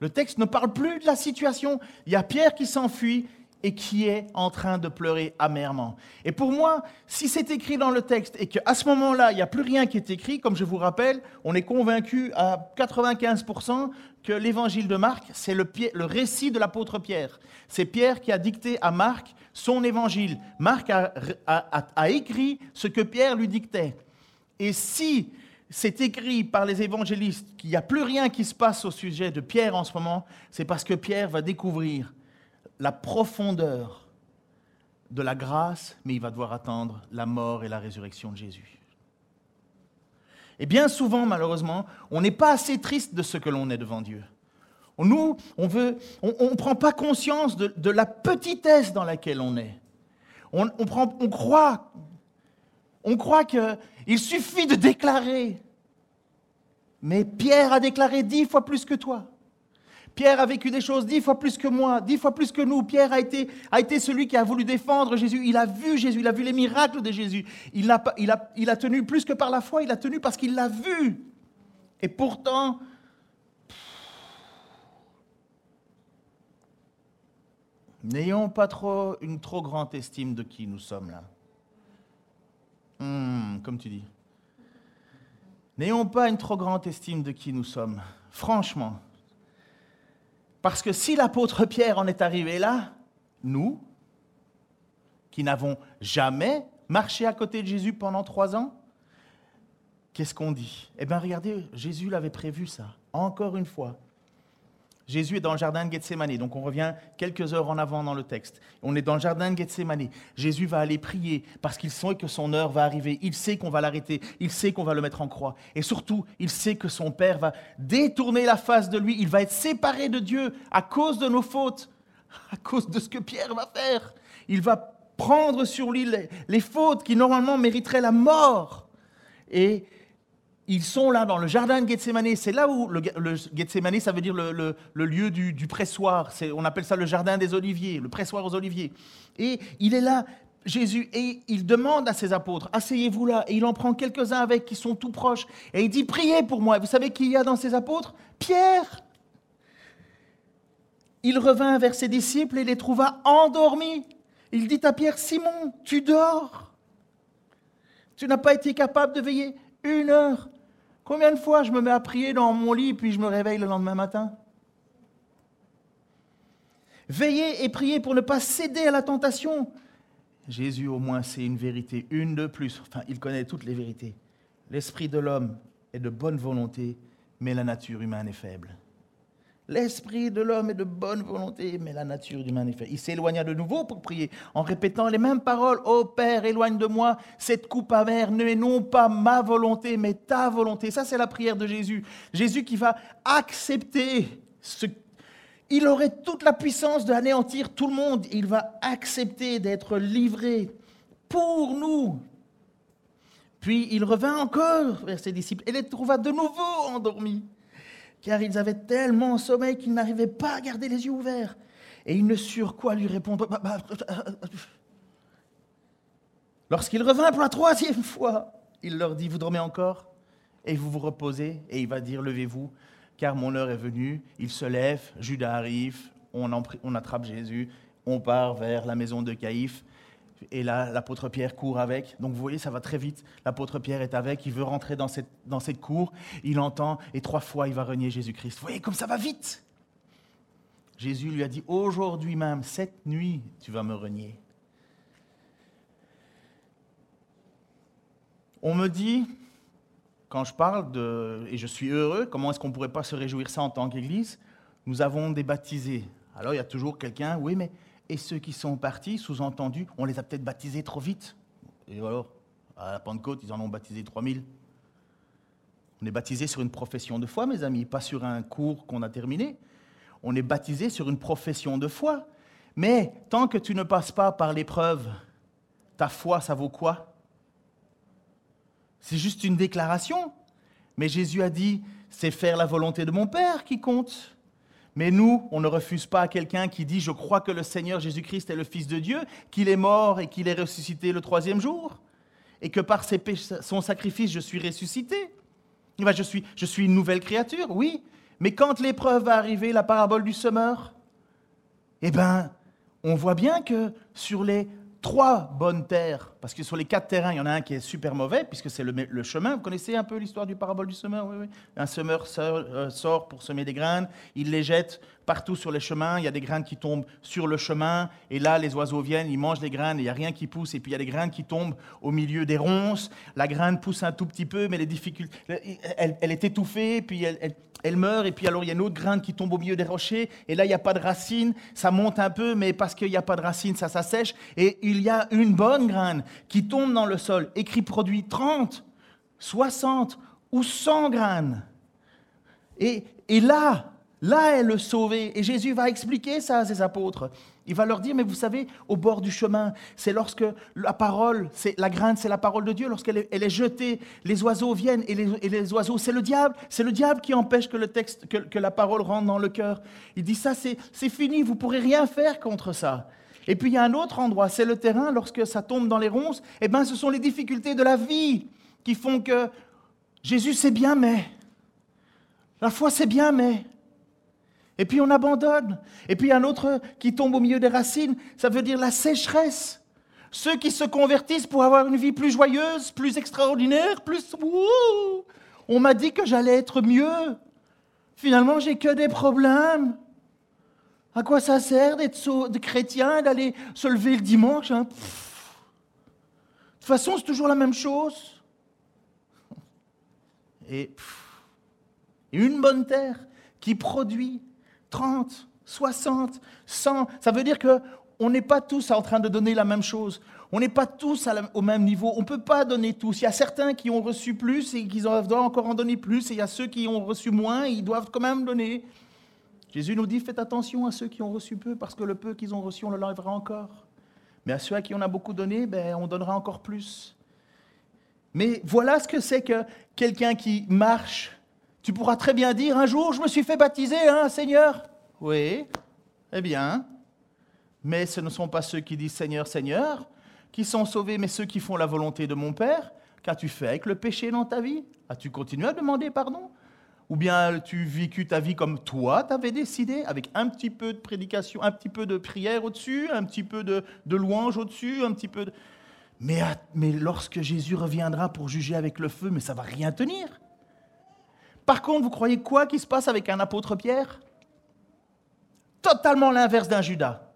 Le texte ne parle plus de la situation. Il y a Pierre qui s'enfuit et qui est en train de pleurer amèrement. Et pour moi, si c'est écrit dans le texte et qu'à ce moment-là, il n'y a plus rien qui est écrit, comme je vous rappelle, on est convaincu à 95% que l'évangile de Marc, c'est le, récit de l'apôtre Pierre. C'est Pierre qui a dicté à Marc son évangile. Marc a, écrit ce que Pierre lui dictait. Et si c'est écrit par les évangélistes qu'il n'y a plus rien qui se passe au sujet de Pierre en ce moment, c'est parce que Pierre va découvrir la profondeur de la grâce, mais il va devoir attendre la mort et la résurrection de Jésus. Et bien souvent, malheureusement, on n'est pas assez triste de ce que l'on est devant Dieu. Nous, on ne on, prend pas conscience de, la petitesse dans laquelle on est. On, prend, on croit, on croit qu'il suffit de déclarer. Mais Pierre a déclaré dix fois plus que toi. Pierre a vécu des choses dix fois plus que moi, dix fois plus que nous. Pierre a été, celui qui a voulu défendre Jésus. Il a vu Jésus, il a vu les miracles de Jésus. Il a tenu plus que par la foi, il a tenu parce qu'il l'a vu. Et pourtant, n'ayons pas trop une trop grande estime de qui nous sommes là. Hmm, comme tu dis. N'ayons pas une trop grande estime de qui nous sommes. Franchement, parce que si l'apôtre Pierre en est arrivé là, nous, qui n'avons jamais marché à côté de Jésus pendant trois ans, qu'est-ce qu'on dit? Eh bien, regardez, Jésus l'avait prévu ça, encore une fois. Jésus est dans le jardin de Gethsemane, donc on revient quelques heures en avant dans le texte. On est dans le jardin de Gethsemane. Jésus va aller prier parce qu'il sait que son heure va arriver. Il sait qu'on va l'arrêter. Il sait qu'on va le mettre en croix. Et surtout, il sait que son Père va détourner la face de lui. Il va être séparé de Dieu à cause de nos fautes, à cause de ce que Pierre va faire. Il va prendre sur lui les, les fautes qui normalement mériteraient la mort. Et ils sont là dans le jardin de Gethsemane. C'est là où Gethsemane, ça veut dire le, lieu du, pressoir. On appelle ça le jardin des oliviers, le pressoir aux oliviers. Et il est là, Jésus, et il demande à ses apôtres, asseyez-vous là. Et il en prend quelques-uns avec qui sont tout proches. Et il dit, priez pour moi. Vous savez qui il y a dans ses apôtres? Pierre. Il revint vers ses disciples et les trouva endormis. Il dit à Pierre, Simon, tu dors. Tu n'as pas été capable de veiller une heure. Combien de fois je me mets à prier dans mon lit puis je me réveille le lendemain matin? Veillez et priez pour ne pas céder à la tentation. Jésus, au moins, c'est une vérité, une de plus. Enfin, il connaît toutes les vérités. L'esprit de l'homme est de bonne volonté, mais la nature humaine est faible. L'esprit de l'homme est de bonne volonté, mais la nature est faible. Il s'éloigna de nouveau pour prier, en répétant les mêmes paroles. Ô Père, éloigne de moi cette coupe amère, ne non pas ma volonté, mais ta volonté. Ça, c'est la prière de Jésus. Jésus qui va accepter ce il aurait toute la puissance d'anéantir tout le monde. Il va accepter d'être livré pour nous. Puis il revint encore vers ses disciples et les trouva de nouveau endormis car ils avaient tellement sommeil qu'ils n'arrivaient pas à garder les yeux ouverts. Et ils ne surent quoi lui répondre. Bah, bah, Lorsqu'il revint pour la troisième fois, il leur dit, vous dormez encore? Et vous vous reposez. Et il va dire, levez-vous, car mon heure est venue. Il se lève, Judas arrive, on, on attrape Jésus, on part vers la maison de Caïphe. Et là, l'apôtre Pierre court avec. Donc vous voyez, ça va très vite. L'apôtre Pierre est avec, il veut rentrer dans cette, dans cette cour, il entend, et trois fois, il va renier Jésus-Christ. Vous voyez comme ça va vite. Jésus lui a dit, aujourd'hui même, cette nuit, tu vas me renier. On me dit, quand je parle de, et je suis heureux, comment est-ce qu'on ne pourrait pas se réjouir ça en tant qu'Église? Nous avons des baptisés. Alors il y a toujours quelqu'un, oui, mais et ceux qui sont partis, sous-entendu, on les a peut-être baptisés trop vite. Et alors, à la Pentecôte, ils en ont baptisé 3000. On est baptisé sur une profession de foi, mes amis, pas sur un cours qu'on a terminé. On est baptisé sur une profession de foi. Mais tant que tu ne passes pas par l'épreuve, ta foi, ça vaut quoi? C'est juste une déclaration. Mais Jésus a dit, c'est faire la volonté de mon Père qui compte. Mais nous, on ne refuse pas à quelqu'un qui dit, je crois que le Seigneur Jésus-Christ est le Fils de Dieu, qu'il est mort et qu'il est ressuscité le troisième jour, et que par son sacrifice, je suis ressuscité. je, suis, je suis une nouvelle créature, oui. Mais quand l'épreuve va arriver, la parabole du semeur, eh bien, on voit bien que sur les trois bonnes terres, parce que sur les quatre terrains, il y en a un qui est super mauvais, puisque c'est le, chemin. Vous connaissez un peu l'histoire du parabole du semeur? Oui, oui. Un semeur euh, sort, pour semer des graines, il les jette partout sur les chemins, il y a des graines qui tombent sur le chemin, et là, les oiseaux viennent, ils mangent les graines, il n'y a rien qui pousse, et puis il y a des graines qui tombent au milieu des ronces, la graine pousse un tout petit peu, mais les difficultés, elle, est étouffée, puis elle, meurt, et puis alors il y a une autre graine qui tombe au milieu des rochers, et là, il n'y a pas de racines, ça monte un peu, mais parce qu'il n'y a pas de racines, ça s'assèche, et il y a une bonne graine qui tombe dans le sol, et qui produit 30, 60 ou 100 graines. Et, et là, Là est le sauvé. Et Jésus va expliquer ça à ses apôtres. Il va leur dire, mais vous savez, au bord du chemin, c'est lorsque la parole, c'est la graine, c'est la parole de Dieu, lorsqu'elle est, elle est, jetée, les oiseaux viennent et les, oiseaux, c'est le diable. C'est le diable qui empêche que le texte, que, la parole rentre dans le cœur. Il dit ça, c'est, fini, vous pourrez rien faire contre ça. Et puis il y a un autre endroit, c'est le terrain, lorsque ça tombe dans les ronces, eh bien ce sont les difficultés de la vie qui font que Jésus c'est bien, mais la foi c'est bien, mais et puis on abandonne. Et puis un autre qui tombe au milieu des racines, ça veut dire la sécheresse. Ceux qui se convertissent pour avoir une vie plus joyeuse, plus extraordinaire, plus... on m'a dit que j'allais être mieux. Finalement, j'ai que des problèmes. À quoi ça sert d'être de chrétien, d'aller se lever le dimanche hein? De toute façon, c'est toujours la même chose. Et une bonne terre qui produit 30, 60, 100. Ça veut dire qu'on n'est pas tous en train de donner la même chose. On n'est pas tous au même niveau. On ne peut pas donner tous. Il y a certains qui ont reçu plus et qui doivent encore en donner plus. Et il y a ceux qui ont reçu moins et ils doivent quand même donner. Jésus nous dit faites attention à ceux qui ont reçu peu parce que le peu qu'ils ont reçu, on le lèvera encore. Mais à ceux à qui on a beaucoup donné, ben, on donnera encore plus. Mais voilà ce que c'est que quelqu'un qui marche tu pourras très bien dire, un jour, je me suis fait baptiser, hein, Seigneur. Oui, eh bien, mais ce ne sont pas ceux qui disent Seigneur, Seigneur, qui sont sauvés, mais ceux qui font la volonté de mon Père. Qu'as-tu fait avec le péché dans ta vie As-tu continué à demander pardon? Ou bien as-tu vécu ta vie comme toi t'avais décidé, avec un petit peu de prédication, un petit peu de prière au-dessus, un petit peu de, de louange au-dessus, un petit peu de... Mais, mais lorsque Jésus reviendra pour juger avec le feu, mais ça va rien tenir. Par contre, vous croyez quoi qui se passe avec un apôtre Pierre? Totalement l'inverse d'un Judas.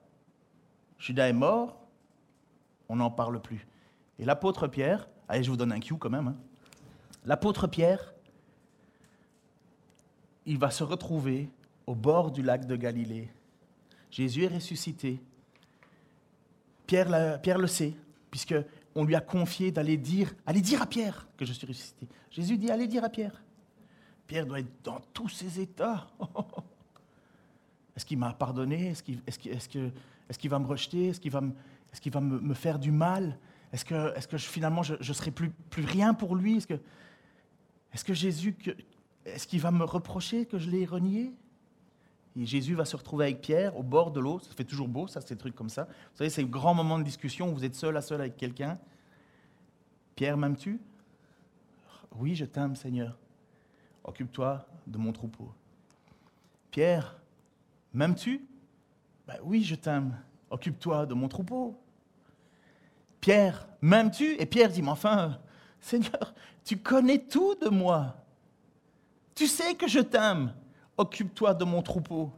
Judas est mort, on n'en parle plus. Et l'apôtre Pierre, allez, je vous donne un cue quand même. Hein. L'apôtre Pierre, il va se retrouver au bord du lac de Galilée. Jésus est ressuscité. Pierre, Pierre le sait, puisqu'on lui a confié d'aller dire, allez dire à Pierre que je suis ressuscité. Jésus dit, allez dire à Pierre. Pierre doit être dans tous ses états. [LAUGHS] Est-ce qu'il m'a pardonné? Est-ce qu'il va me rejeter? Est-ce qu'il va, me, faire du mal? Est-ce que, finalement je ne serai plus, rien pour lui? Est-ce que, Jésus, est-ce qu'il va me reprocher que je l'ai renié? Et Jésus va se retrouver avec Pierre au bord de l'eau. Ça fait toujours beau, ça, ces trucs comme ça. Vous savez, c'est un grand moment de discussion où vous êtes seul à seul avec quelqu'un. Pierre, m'aimes-tu? Oui, je t'aime, Seigneur occupe-toi de mon troupeau. Pierre, m'aimes-tu? Ben Oui, je t'aime. Occupe-toi de mon troupeau. Pierre, m'aimes-tu? Et Pierre dit, mais enfin, Seigneur, tu connais tout de moi. Tu sais que je t'aime. Occupe-toi de mon troupeau.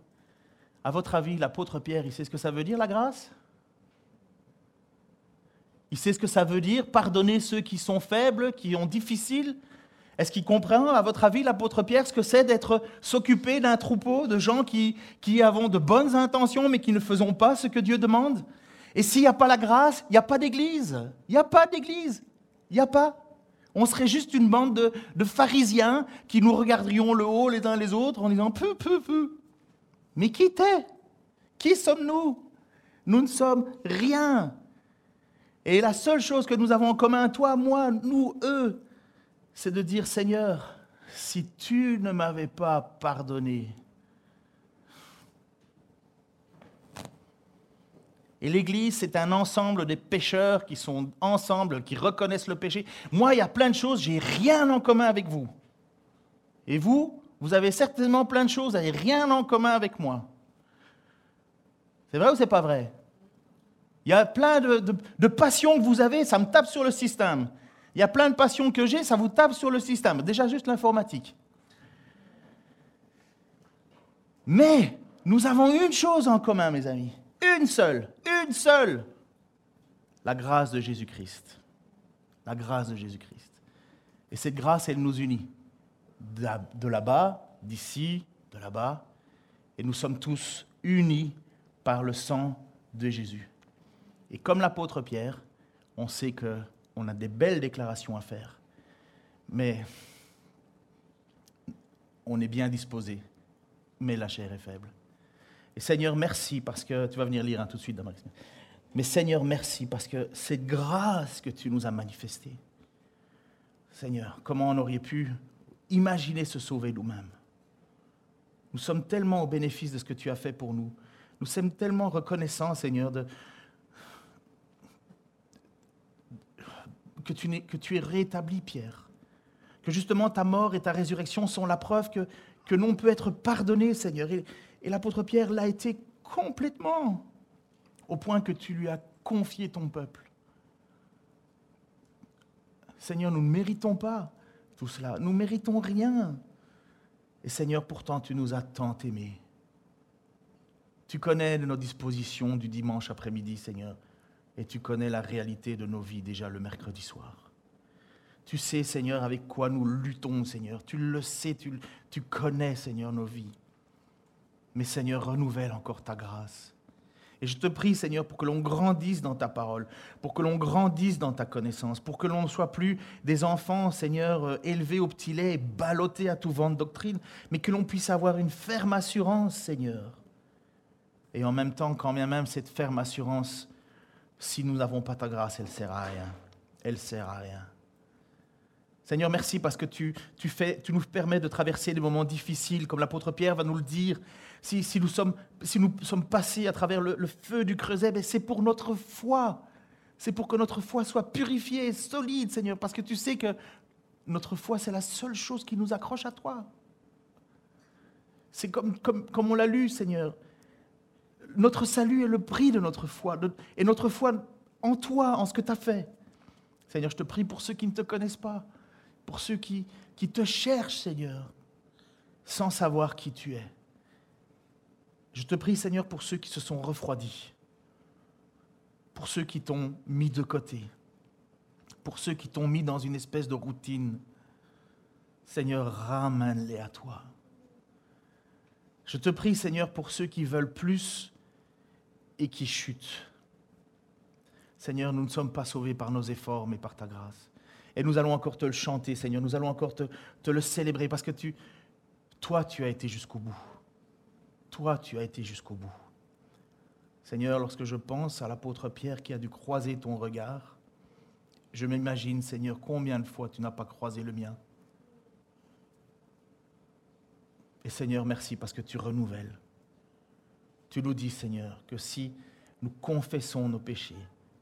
À votre avis, l'apôtre Pierre, il sait ce que ça veut dire, la grâce? Il sait ce que ça veut dire, pardonner ceux qui sont faibles, qui ont difficile est-ce qu'il comprend, à votre avis, l'apôtre Pierre, ce que c'est d'être s'occuper d'un troupeau de gens qui, qui avons de bonnes intentions, mais qui ne faisons pas ce que Dieu demande? Et s'il n'y a pas la grâce, il n'y a pas d'église. Il n'y a pas d'église. Il n'y a pas. On serait juste une bande de, pharisiens qui nous regarderions le haut les uns les autres en disant peu, peu, peu. Mais qui t'es? Qui sommes-nous? Nous ne sommes rien. Et la seule chose que nous avons en commun, toi, moi, nous, eux, c'est de dire, Seigneur, si tu ne m'avais pas pardonné, Et l'Église, c'est un ensemble des pécheurs qui sont ensemble, qui reconnaissent le péché. Moi, il y a plein de choses, j'ai rien en commun avec vous. Et vous, vous avez certainement plein de choses, vous n'avez rien en commun avec moi. C'est vrai ou c'est pas vrai? Il y a plein de, de passions que vous avez, ça me tape sur le système. Il y a plein de passions que j'ai, ça vous tape sur le système. Déjà juste l'informatique. Mais Nous avons une chose en commun, mes amis. Une seule, une seule. La grâce de Jésus-Christ. La grâce de Jésus-Christ. Et cette grâce, elle nous unit. De là-bas, d'ici, de là-bas. Et nous sommes tous unis par le sang de Jésus. Et comme l'apôtre Pierre, on sait qu'on a des belles déclarations à faire. Mais on est bien disposé. Mais la chair est faible. Et Seigneur, merci parce que tu vas venir lire hein, tout de suite, Mais Seigneur, merci parce que cette grâce que tu nous as manifestée, Seigneur, comment on aurait pu imaginer se sauver nous-mêmes? Nous sommes tellement au bénéfice de ce que tu as fait pour nous. Nous sommes tellement reconnaissants, Seigneur, de, que, tu que tu es rétabli, Pierre. Que justement ta mort et ta résurrection sont la preuve que, que l'on peut être pardonné, Seigneur. Et l'apôtre Pierre l'a été complètement, au point que tu lui as confié ton peuple. Seigneur, nous ne méritons pas tout cela. Nous ne méritons rien. Et Seigneur, pourtant, tu nous as tant aimés. Tu connais nos dispositions du dimanche après-midi, Seigneur, et tu connais la réalité de nos vies déjà le mercredi soir. Tu sais, Seigneur, avec quoi nous luttons, Seigneur. Tu le sais, tu, tu connais, Seigneur, nos vies. Mais Seigneur, renouvelle encore ta grâce. Et je te prie, Seigneur, pour que l'on grandisse dans ta parole, pour que l'on grandisse dans ta connaissance, pour que l'on ne soit plus des enfants, Seigneur, euh, élevés au petit lait et ballottés à tout vent de doctrine, mais que l'on puisse avoir une ferme assurance, Seigneur. Et en même temps, quand bien même cette ferme assurance, si nous n'avons pas ta grâce, elle ne sert à rien. Elle ne sert à rien. Seigneur, merci parce que tu, tu, fais, tu nous permets de traverser des moments difficiles, comme l'apôtre Pierre va nous le dire. Si, si, nous, sommes, si nous sommes passés à travers le, feu du creuset, c'est pour notre foi. C'est pour que notre foi soit purifiée, solide, Seigneur, parce que tu sais que notre foi, c'est la seule chose qui nous accroche à toi. C'est comme, comme, comme on l'a lu, Seigneur. Notre salut est le prix de notre foi, et notre foi en toi, en ce que tu as fait. Seigneur, je te prie pour ceux qui ne te connaissent pas pour ceux qui, qui te cherchent, Seigneur, sans savoir qui tu es. Je te prie, Seigneur, pour ceux qui se sont refroidis, pour ceux qui t'ont mis de côté, pour ceux qui t'ont mis dans une espèce de routine. Seigneur, ramène-les à toi. Je te prie, Seigneur, pour ceux qui veulent plus et qui chutent. Seigneur, nous ne sommes pas sauvés par nos efforts, mais par ta grâce. Et nous allons encore te le chanter, Seigneur. Nous allons encore te, le célébrer parce que tu, toi, tu as été jusqu'au bout. Toi, tu as été jusqu'au bout. Seigneur, lorsque je pense à l'apôtre Pierre qui a dû croiser ton regard, je m'imagine, Seigneur, combien de fois tu n'as pas croisé le mien. Et Seigneur, merci parce que tu renouvelles. Tu nous dis, Seigneur, que si nous confessons nos péchés,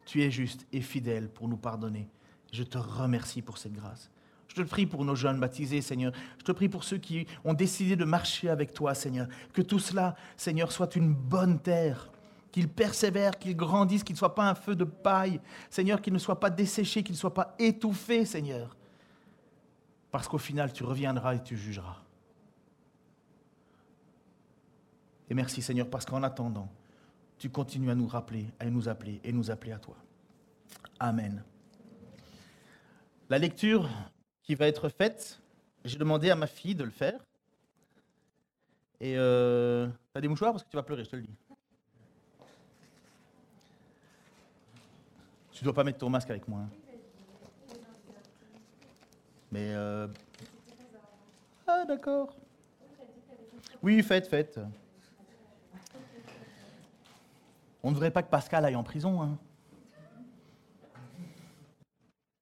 tu es juste et fidèle pour nous pardonner je te remercie pour cette grâce. Je te prie pour nos jeunes baptisés, Seigneur. Je te prie pour ceux qui ont décidé de marcher avec toi, Seigneur. Que tout cela, Seigneur, soit une bonne terre. Qu'ils persévèrent, qu'ils grandissent, qu'ils ne soient pas un feu de paille. Seigneur, qu'ils ne soient pas desséchés, qu'ils ne soient pas étouffés, Seigneur. Parce qu'au final, tu reviendras et tu jugeras. Et merci, Seigneur, parce qu'en attendant, tu continues à nous rappeler, à nous appeler et nous appeler à toi. Amen. La lecture qui va être faite, j'ai demandé à ma fille de le faire. Et euh, t'as des mouchoirs parce que tu vas pleurer, je te le dis. Tu dois pas mettre ton masque avec moi. Hein. Mais euh... ah d'accord. Oui, faites, faites. On ne devrait pas que Pascal aille en prison. Hein.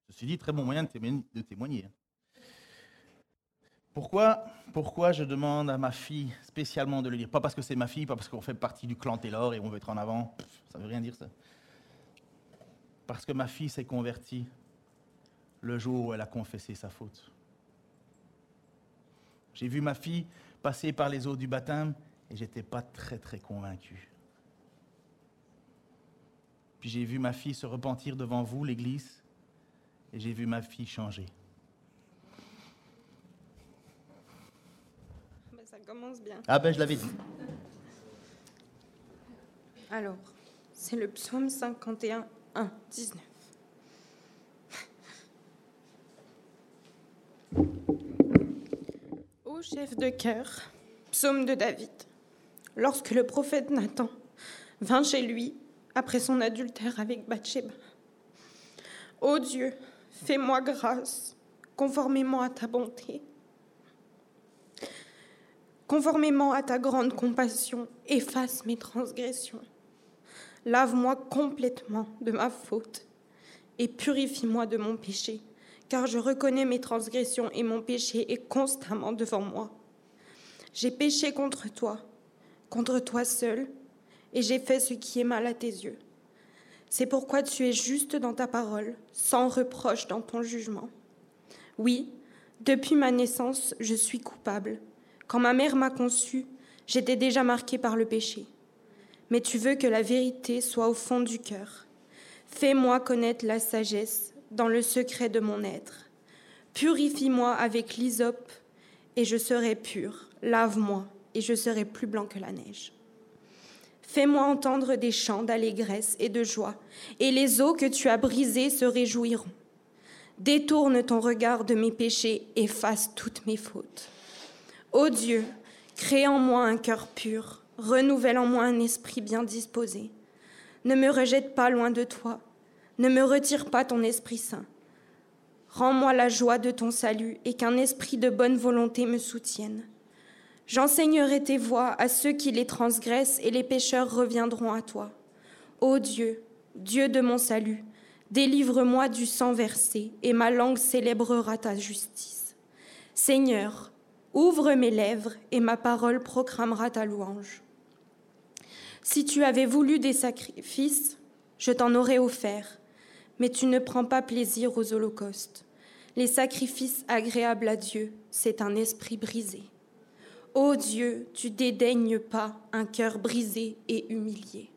Ceci dit, très bon moyen de témoigner. Hein. Pourquoi, pourquoi je demande à ma fille spécialement de le lire? Pas parce que c'est ma fille, pas parce qu'on fait partie du clan Taylor et on veut être en avant. Ça ne veut rien dire ça. Parce que ma fille s'est convertie le jour où elle a confessé sa faute. J'ai vu ma fille passer par les eaux du baptême et j'étais pas très très convaincu. Puis j'ai vu ma fille se repentir devant vous, l'Église, et j'ai vu ma fille changer. Ben, ça commence bien. Ah ben je l'avais dit. Alors, c'est le psaume 51, 1, 19. Ô chef de cœur, psaume de David, lorsque le prophète Nathan vint chez lui après son adultère avec Bathsheba. Ô Dieu, fais-moi grâce, conformément à ta bonté. Conformément à ta grande compassion, efface mes transgressions. Lave-moi complètement de ma faute et purifie-moi de mon péché, car je reconnais mes transgressions et mon péché est constamment devant moi. J'ai péché contre toi, contre toi seul, et j'ai fait ce qui est mal à tes yeux. C'est pourquoi tu es juste dans ta parole, sans reproche dans ton jugement. Oui, depuis ma naissance, je suis coupable. Quand ma mère m'a conçue, j'étais déjà marquée par le péché. Mais tu veux que la vérité soit au fond du cœur. Fais-moi connaître la sagesse dans le secret de mon être. Purifie-moi avec l'hysope et je serai pur. Lave-moi et je serai plus blanc que la neige. Fais-moi entendre des chants d'allégresse et de joie, et les eaux que tu as brisées se réjouiront. Détourne ton regard de mes péchés, efface toutes mes fautes. Ô Dieu, crée en moi un cœur pur, renouvelle en moi un esprit bien disposé. Ne me rejette pas loin de toi, ne me retire pas ton Esprit Saint. Rends-moi la joie de ton salut et qu'un esprit de bonne volonté me soutienne. J'enseignerai tes voies à ceux qui les transgressent et les pécheurs reviendront à toi. Ô Dieu, Dieu de mon salut, délivre-moi du sang versé et ma langue célébrera ta justice. Seigneur, ouvre mes lèvres et ma parole proclamera ta louange. Si tu avais voulu des sacrifices, je t'en aurais offert, mais tu ne prends pas plaisir aux holocaustes. Les sacrifices agréables à Dieu, c'est un esprit brisé. Ô Dieu, tu dédaignes pas un cœur brisé et humilié.